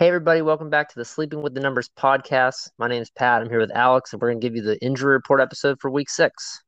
Hey, everybody, welcome back to the Sleeping with the Numbers podcast. My name is Pat. I'm here with Alex, and we're going to give you the injury report episode for week six.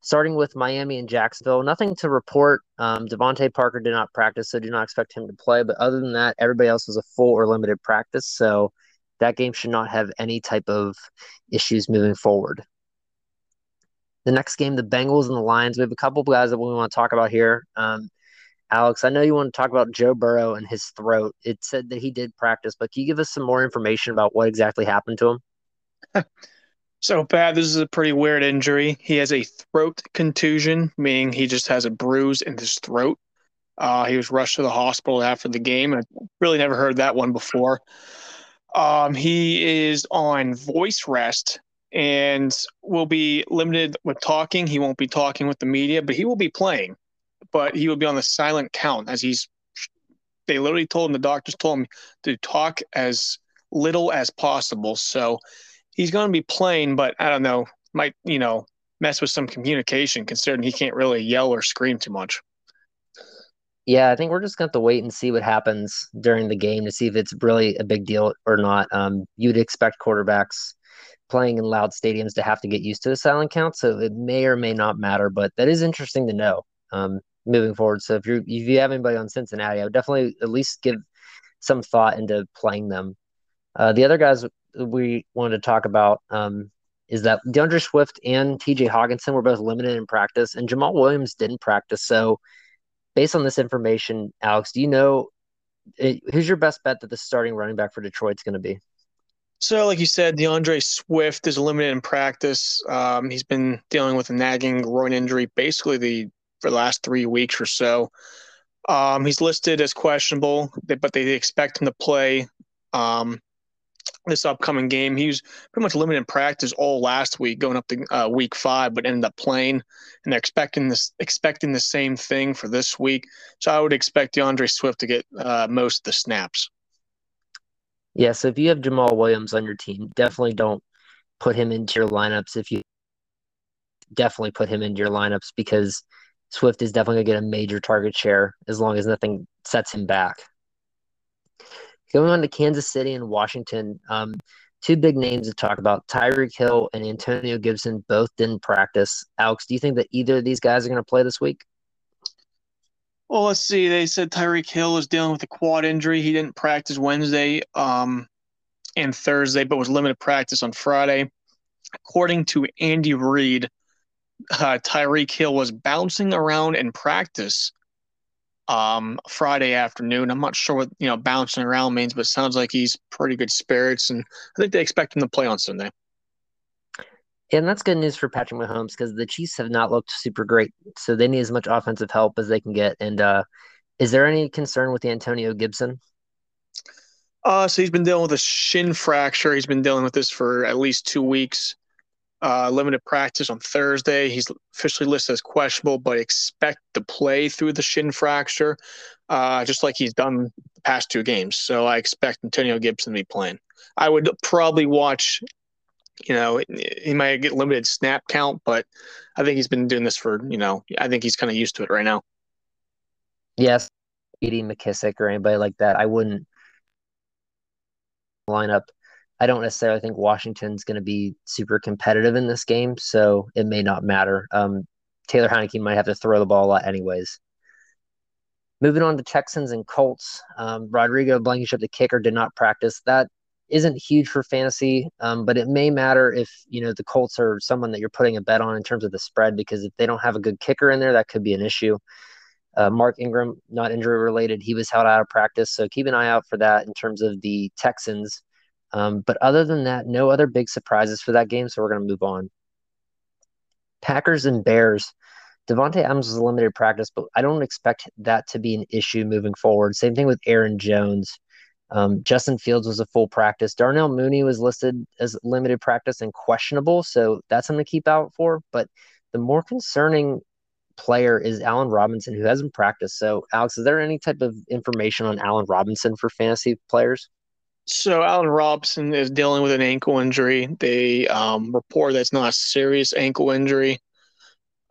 Starting with Miami and Jacksonville, nothing to report. Um, DeVante Parker did not practice, so do not expect him to play. But other than that, everybody else was a full or limited practice, so that game should not have any type of issues moving forward. The next game, the Bengals and the Lions. We have a couple of guys that we want to talk about here. Um, Alex, I know you want to talk about Joe Burrow and his throat. It said that he did practice, but can you give us some more information about what exactly happened to him? so, Pat, this is a pretty weird injury. He has a throat contusion, meaning he just has a bruise in his throat. Uh, he was rushed to the hospital after the game, I really never heard that one before. Um, he is on voice rest and will be limited with talking. He won't be talking with the media, but he will be playing but he would be on the silent count as he's. They literally told him the doctors told him to talk as little as possible. So he's going to be playing, but I don't know, might you know mess with some communication considering he can't really yell or scream too much. Yeah, I think we're just going to have to wait and see what happens during the game to see if it's really a big deal or not. Um, you'd expect quarterbacks playing in loud stadiums to have to get used to the silent count, so it may or may not matter. But that is interesting to know. Um, moving forward. So if you if you have anybody on Cincinnati, I would definitely at least give some thought into playing them. Uh, the other guys we wanted to talk about um, is that D'Andre Swift and T.J. Hockenson were both limited in practice, and Jamaal Williams didn't practice. So, based on this information, Alex, do you know eh, who's your best bet that the starting running back for Detroit's going to be? So, like you said, D'Andre Swift is limited in practice. Um, he's been dealing with a nagging groin injury basically the for the last three weeks or so. Um, he's listed as questionable, but they expect him to play um, this upcoming game. He was pretty much limited in practice all last week, going up to uh, week five, but ended up playing. And they're expecting this, expecting the same thing for this week. So I would expect D'Andre Swift to get uh, most of the snaps. Yeah. So if you have Jamaal Williams on your team, definitely don't put him into your lineups. If you definitely put him into your lineups because Swift is definitely going to get a major target share as long as nothing sets him back. Going on to Kansas City and Washington, um, two big names to talk about. Tyreek Hill and Antonio Gibson both didn't practice. Alex, do you think that either of these guys are going to play this week? Well, let's see. They said Tyreek Hill is dealing with a quad injury. He didn't practice Wednesday um, and Thursday, but was limited practice on Friday. According to Andy Reid, uh, Tyreek Hill was bouncing around in practice um, Friday afternoon. I'm not sure what you know bouncing around means, but sounds like he's pretty good spirits, and I think they expect him to play on Sunday. And that's good news for Patrick Mahomes because the Chiefs have not looked super great, so they need as much offensive help as they can get. And uh, is there any concern with Antonio Gibson? Uh, so he's been dealing with a shin fracture. He's been dealing with this for at least two weeks uh, limited practice on Thursday. He's officially listed as questionable, but expect to play through the shin fracture, uh, just like he's done the past two games. So I expect Antonio Gibson to be playing. I would probably watch. You know, he might get limited snap count, but I think he's been doing this for you know. I think he's kind of used to it right now. Yes, Eddie McKissic or anybody like that, I wouldn't line up I don't necessarily think Washington's going to be super competitive in this game, so it may not matter. Um, Taylor Heinicke might have to throw the ball a lot, anyways. Moving on to Texans and Colts, um, Rodrigo Blankenship, the kicker, did not practice. That isn't huge for fantasy, um, but it may matter if you know the Colts are someone that you're putting a bet on in terms of the spread because if they don't have a good kicker in there, that could be an issue. Uh, Mark Ingram, not injury related, he was held out of practice, so keep an eye out for that in terms of the Texans. Um, but other than that, no other big surprises for that game. So we're going to move on. Packers and Bears. Davante Adams was a limited practice, but I don't expect that to be an issue moving forward. Same thing with Aaron Jones. Um, Justin Fields was a full practice. Darnell Mooney was listed as limited practice and questionable, so that's something to keep out for. But the more concerning player is Allen Robinson, who hasn't practiced. So, Alex, is there any type of information on Allen Robinson for fantasy players? So Allen Robson is dealing with an ankle injury. They um, report that's not a serious ankle injury.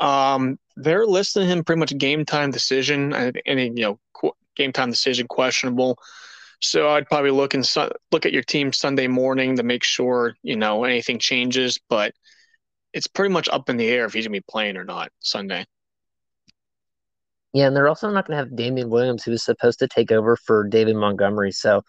Um, they're listing him pretty much game time decision and, and you know qu- game time decision questionable. So I'd probably look and su- look at your team Sunday morning to make sure you know anything changes, but it's pretty much up in the air if he's gonna be playing or not Sunday. Yeah, and they're also not going to have Damien Williams, who was supposed to take over for David Montgomery. So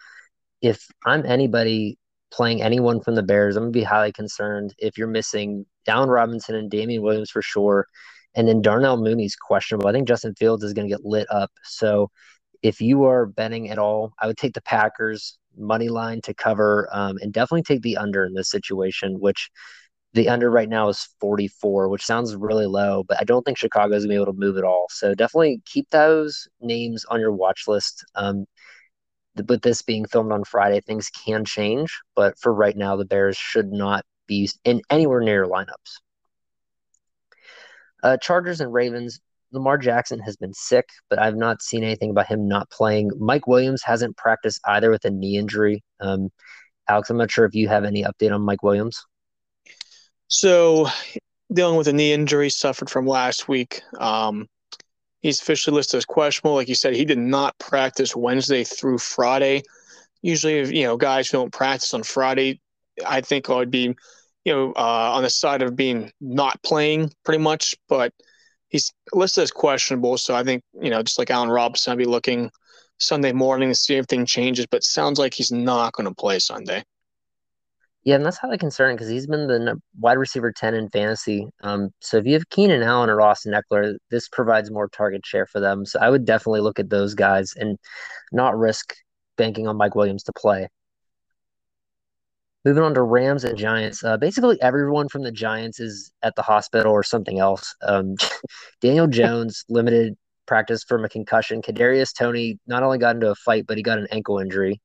if I'm anybody playing anyone from the Bears, I'm to be highly concerned if you're missing Down Robinson and Damien Williams for sure. And then Darnell Mooney's questionable. I think Justin Fields is to get lit up. So if you are betting at all, I would take the Packers money line to cover um, and definitely take the under in this situation, which the under right now is 44, which sounds really low, but I don't think Chicago's gonna be able to move at all. So definitely keep those names on your watch list. Um, with this being filmed on Friday, things can change, but for right now, the Bears should not be in anywhere near lineups. Uh, Chargers and Ravens. Lamar Jackson has been sick, but I've not seen anything about him not playing. Mike Williams hasn't practiced either with a knee injury. Um, Alex, I'm not sure if you have any update on Mike Williams. So, dealing with a knee injury suffered from last week. Um, he's officially listed as questionable. Like you said, he did not practice Wednesday through Friday. Usually, you know, guys who don't practice on Friday, I think I would be, you know, uh, on the side of being not playing pretty much. But he's listed as questionable. So I think, you know, just like Allen Robinson, I'd be looking Sunday morning to see if anything changes. But sounds like he's not going to play Sunday. Yeah, and that's highly concerning because he's been the wide receiver 10 in fantasy. Um, so if you have Keenan Allen or Austin Ekeler, this provides more target share for them. So I would definitely look at those guys and not risk banking on Mike Williams to play. Moving on to Rams and Giants. Uh, basically, everyone from the Giants is at the hospital or something else. Um, Daniel Jones limited practice from a concussion. Kadarius Toney not only got into a fight, but he got an ankle injury.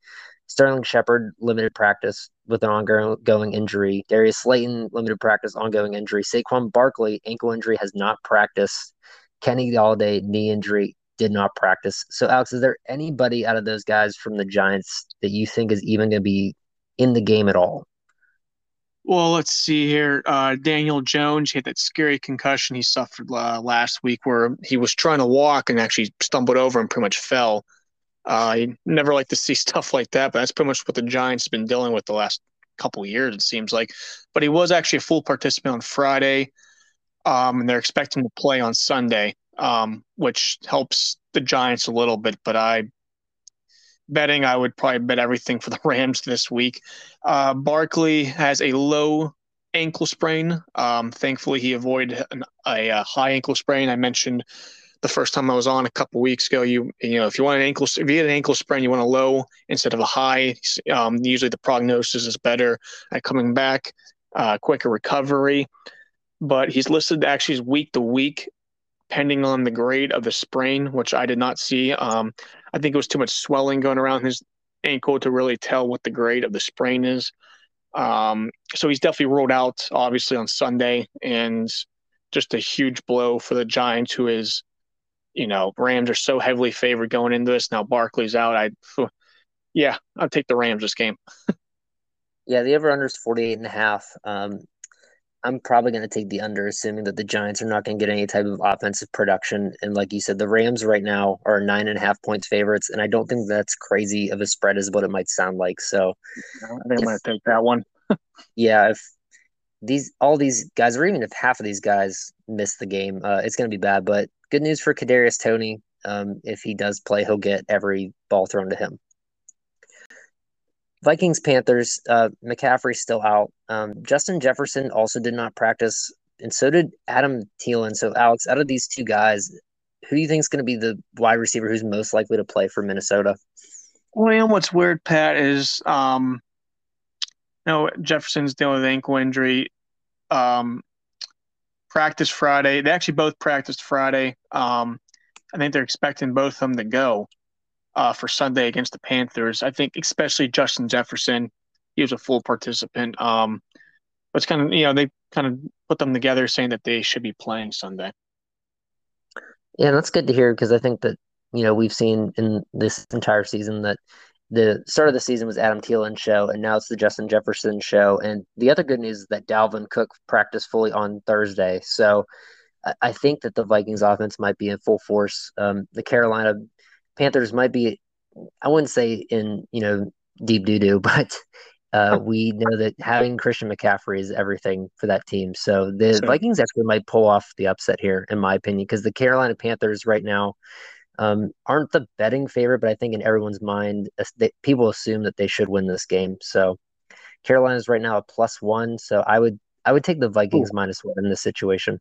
Sterling Shepard limited practice with an ongoing injury. Darius Slayton limited practice, ongoing injury. Saquon Barkley ankle injury has not practiced. Kenny Golladay, knee injury did not practice. So Alex, is there anybody out of those guys from the Giants that you think is even going to be in the game at all? Well, let's see here. Uh, Daniel Jones he had that scary concussion he suffered uh, last week, where he was trying to walk and actually stumbled over and pretty much fell. Uh, I never like to see stuff like that, but that's pretty much what the Giants have been dealing with the last couple years, it seems like. But he was actually a full participant on Friday, um, and they're expecting to play on Sunday, um, which helps the Giants a little bit. But I betting I would probably bet everything for the Rams this week. Uh, Barkley has a low ankle sprain. Um, thankfully, he avoided an, a, a, high ankle sprain. I mentioned the first time I was on a couple weeks ago. You you know if you want an ankle if you get an ankle sprain, you want a low instead of a high. Um, usually the prognosis is better at coming back, uh, quicker recovery. But he's listed actually week to week, depending on the grade of the sprain, which I did not see. Um, I think it was too much swelling going around his ankle to really tell what the grade of the sprain is. Um, so he's definitely ruled out, obviously, on Sunday, and just a huge blow for the Giants, who is you know, Rams are so heavily favored going into this. Now Barkley's out. I, yeah, I'll take the Rams this game. yeah, the over under is 48 and a half. Um, I'm probably going to take the under, assuming that the Giants are not going to get any type of offensive production. And like you said, the Rams right now are nine and a half points favorites, and I don't think that's crazy of a spread as what it might sound like. So I think I'm going to take that one. yeah, if these all these guys, or even if half of these guys miss the game, uh, it's going to be bad. But good news for Kadarius Toney. Um, if he does play, he'll get every ball thrown to him. Vikings Panthers. Uh, McCaffrey's still out. Um, Justin Jefferson also did not practice, and so did Adam Thielen. So Alex, out of these two guys, who do you think is going to be the wide receiver who's most likely to play for Minnesota? Well, what's weird, Pat, is um, you know Jefferson's dealing with ankle injury. Um, practice Friday. They actually both practiced Friday. Um, I think they're expecting both of them to go uh, for Sunday against the Panthers. I think especially Justin Jefferson, he was a full participant. Um, but it's kind of you know they kind of put them together saying that they should be playing Sunday. Yeah, that's good to hear because I think that you know we've seen in this entire season that the start of the season was Adam Thielen show, and now it's the Justin Jefferson show. And the other good news is that Dalvin Cook practiced fully on Thursday. So I think that the Vikings offense might be in full force. Um, the Carolina Panthers might be I wouldn't say in you know deep doo doo, but uh, we know that having Christian McCaffrey is everything for that team. So the so, Vikings actually might pull off the upset here, in my opinion, because the Carolina Panthers right now um, aren't the betting favorite, but I think in everyone's mind, they, people assume that they should win this game. So Carolina is right now a plus one. So I would I would take the Vikings Ooh. minus one in this situation.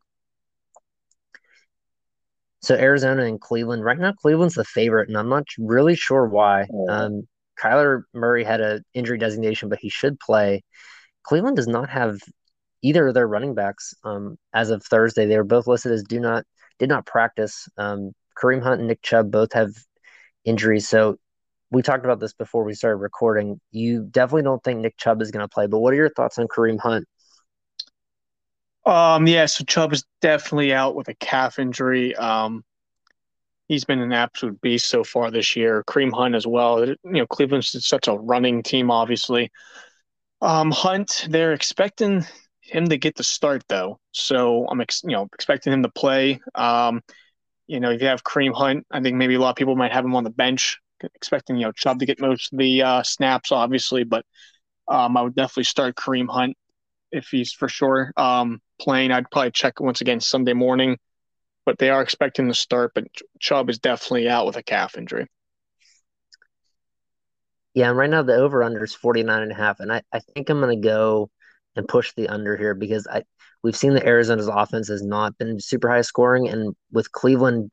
So Arizona and Cleveland right now, Cleveland's the favorite, and I'm not really sure why. Um, Kyler Murray had an injury designation, but he should play. Cleveland does not have either of their running backs um, as of Thursday. They were both listed as do not did not practice. Um, Kareem Hunt and Nick Chubb both have injuries, so we talked about this before we started recording. You definitely don't think Nick Chubb is going to play, but what are your thoughts on Kareem Hunt? Um, yeah, so Chubb is definitely out with a calf injury. Um, he's been an absolute beast so far this year. Kareem Hunt as well. You know, Cleveland's such a running team, obviously. Um, Hunt, they're expecting him to get the start though, so I'm ex- you know expecting him to play. Um, you know, if you have Kareem Hunt, I think maybe a lot of people might have him on the bench, expecting you know Chubb to get most of the uh, snaps, obviously, but um, I would definitely start Kareem Hunt if he's for sure um, playing. I'd probably check once again Sunday morning, but they are expecting to start. But Chubb is definitely out with a calf injury. Yeah, and right now the over under is 49 and a half. And I, I think I'm going to go and push the under here because I we've seen the Arizona's offense has not been super high scoring. And with Cleveland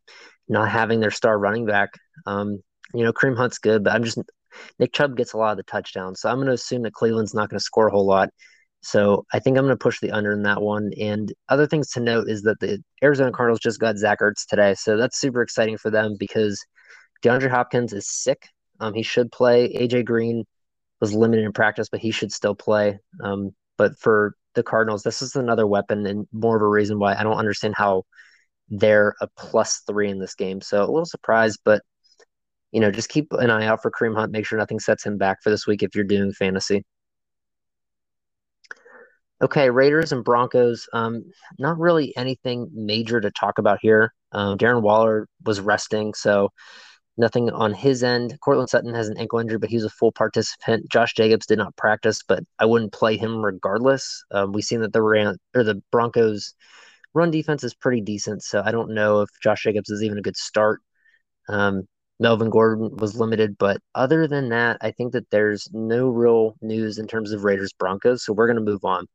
not having their star running back, um, you know, Kareem Hunt's good, but I'm just Nick Chubb gets a lot of the touchdowns. So I'm going to assume that Cleveland's not going to score a whole lot. So I think I'm going to push the under in that one. And other things to note is that the Arizona Cardinals just got Zach Ertz today. So that's super exciting for them because DeAndre Hopkins is sick. Um, he should play. AJ Green was limited in practice, but he should still play. Um, but for the Cardinals, this is another weapon and more of a reason why I don't understand how they're a plus three in this game. So a little surprised, but you know, just keep an eye out for Kareem Hunt. Make sure nothing sets him back for this week if you're doing fantasy. Okay, Raiders and Broncos. Um, not really anything major to talk about here. Um, Darren Waller was resting, so nothing on his end. Courtland Sutton has an ankle injury, but he's a full participant. Josh Jacobs did not practice, but I wouldn't play him regardless. Um, we've seen that the Ram or the Broncos run defense is pretty decent, so I don't know if Josh Jacobs is even a good start. Um, Melvin Gordon was limited, but other than that, I think that there's no real news in terms of Raiders Broncos, so we're going to move on.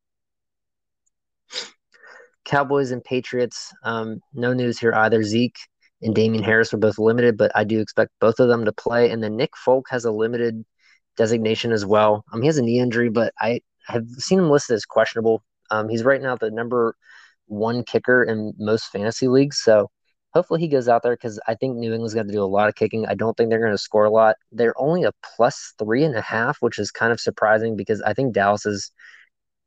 Cowboys and Patriots, um, no news here either. Zeke and Damien Harris were both limited, but I do expect both of them to play. And then Nick Folk has a limited designation as well. Um, he has a knee injury, but I have seen him listed as questionable. Um, he's right now the number one kicker in most fantasy leagues. So hopefully he goes out there because I think New England's got to do a lot of kicking. I don't think they're going to score a lot. They're only a plus three and a half, which is kind of surprising because I think Dallas is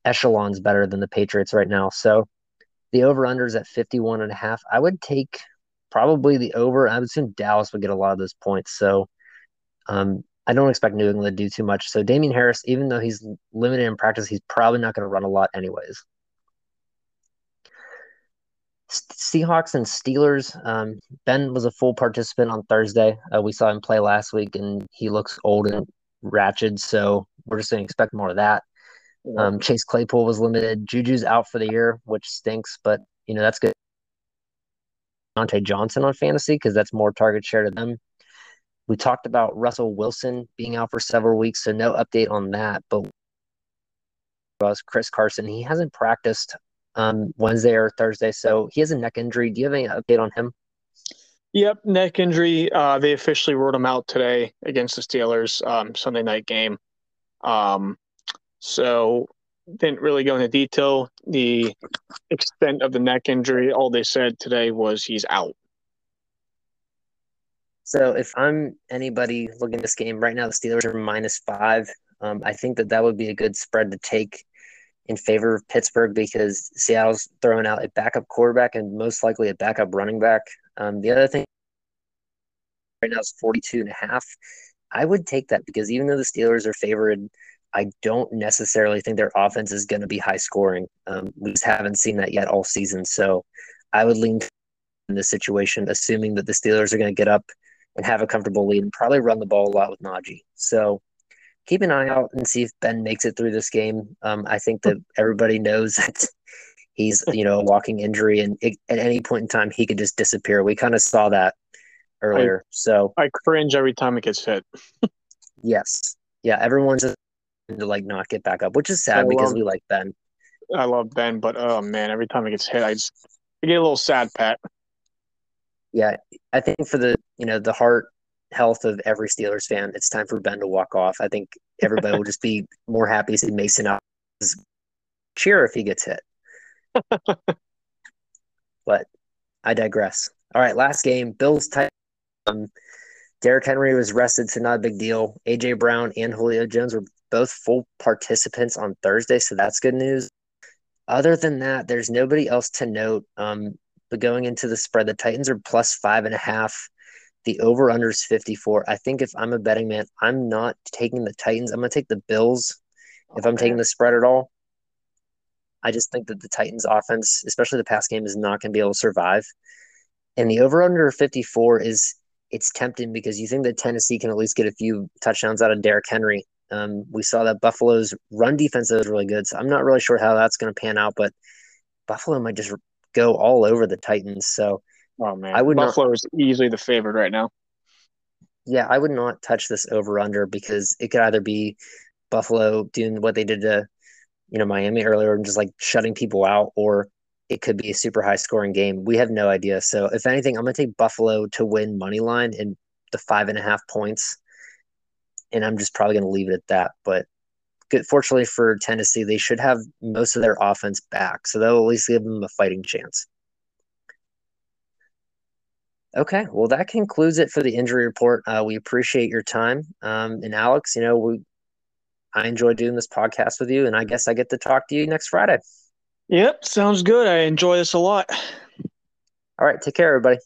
echelons better than the Patriots right now. So the over under is at 51 and a half. I would take probably the over. I would assume Dallas would get a lot of those points. So um, I don't expect New England to do too much. So Damien Harris, even though he's limited in practice, he's probably not going to run a lot anyways. Seahawks and Steelers. Um, ben was a full participant on Thursday. Uh, we saw him play last week, and he looks old and ratchet. So we're just going to expect more of that. Um, Chase Claypool was limited. Juju's out for the year, which stinks, but you know that's good. Diontae Johnson on fantasy because that's more target share to them. We talked about Russell Wilson being out for several weeks, so no update on that. But Chris Carson, he hasn't practiced um, Wednesday or Thursday, so he has a neck injury. Do you have any update on him? Yep, neck injury. Uh, they officially ruled him out today against the Steelers um, Sunday night game. Um, so didn't really go into detail the extent of the neck injury. All they said today was he's out. So if I'm anybody looking at this game right now, the Steelers are minus five. Um, I think that that would be a good spread to take in favor of Pittsburgh because Seattle's throwing out a backup quarterback and most likely a backup running back. Um, the other thing right now is 42 and a half. I would take that because even though the Steelers are favored – I don't necessarily think their offense is going to be high scoring. Um, we just haven't seen that yet all season. So I would lean in this situation, assuming that the Steelers are going to get up and have a comfortable lead and probably run the ball a lot with Najee. So keep an eye out and see if Ben makes it through this game. Um, I think that everybody knows that he's you know a walking injury, and it, at any point in time he could just disappear. We kind of saw that earlier. I, so I cringe every time it gets hit. yes, yeah, everyone's just to like not get back up, which is sad I because love, we like Ben. I love Ben, but oh man, every time it gets hit, I just I get a little sad, Pat. Yeah, I think for the you know the heart health of every Steelers fan, it's time for Ben to walk off. I think everybody will just be more happy to see Mason out. Cheer if he gets hit. but I digress. All right, last game, Bills Titans. Um, Derrick Henry was rested, so not a big deal. AJ Brown and Julio Jones were both full participants on Thursday, so that's good news. Other than that, there's nobody else to note. Um, but going into the spread, the Titans are plus five and a half. The over under is 54. I think if I'm a betting man, I'm not taking the Titans. I'm going to take the Bills if I'm taking the spread at all. I just think that the Titans offense, especially the pass game, is not going to be able to survive. And the over under 54 is it's tempting because you think that Tennessee can at least get a few touchdowns out of Derrick Henry. Um, we saw that Buffalo's run defense is really good, so I'm not really sure how that's going to pan out. But Buffalo might just go all over the Titans. So, oh man, I would Buffalo not, is easily the favorite right now. Yeah, I would not touch this over under because it could either be Buffalo doing what they did to you know Miami earlier and just like shutting people out, or it could be a super high scoring game. We have no idea. So if anything, I'm gonna take Buffalo to win money line and the five and a half points, and I'm just probably gonna leave it at that. But good, fortunately for Tennessee, they should have most of their offense back, so that'll at least give them a fighting chance. Okay, well, that concludes it for the injury report. Uh, we appreciate your time. Um, and Alex, you know, we I enjoy doing this podcast with you, and I guess I get to talk to you next Friday. Yep, sounds good. I enjoy this a lot. All right, take care, everybody.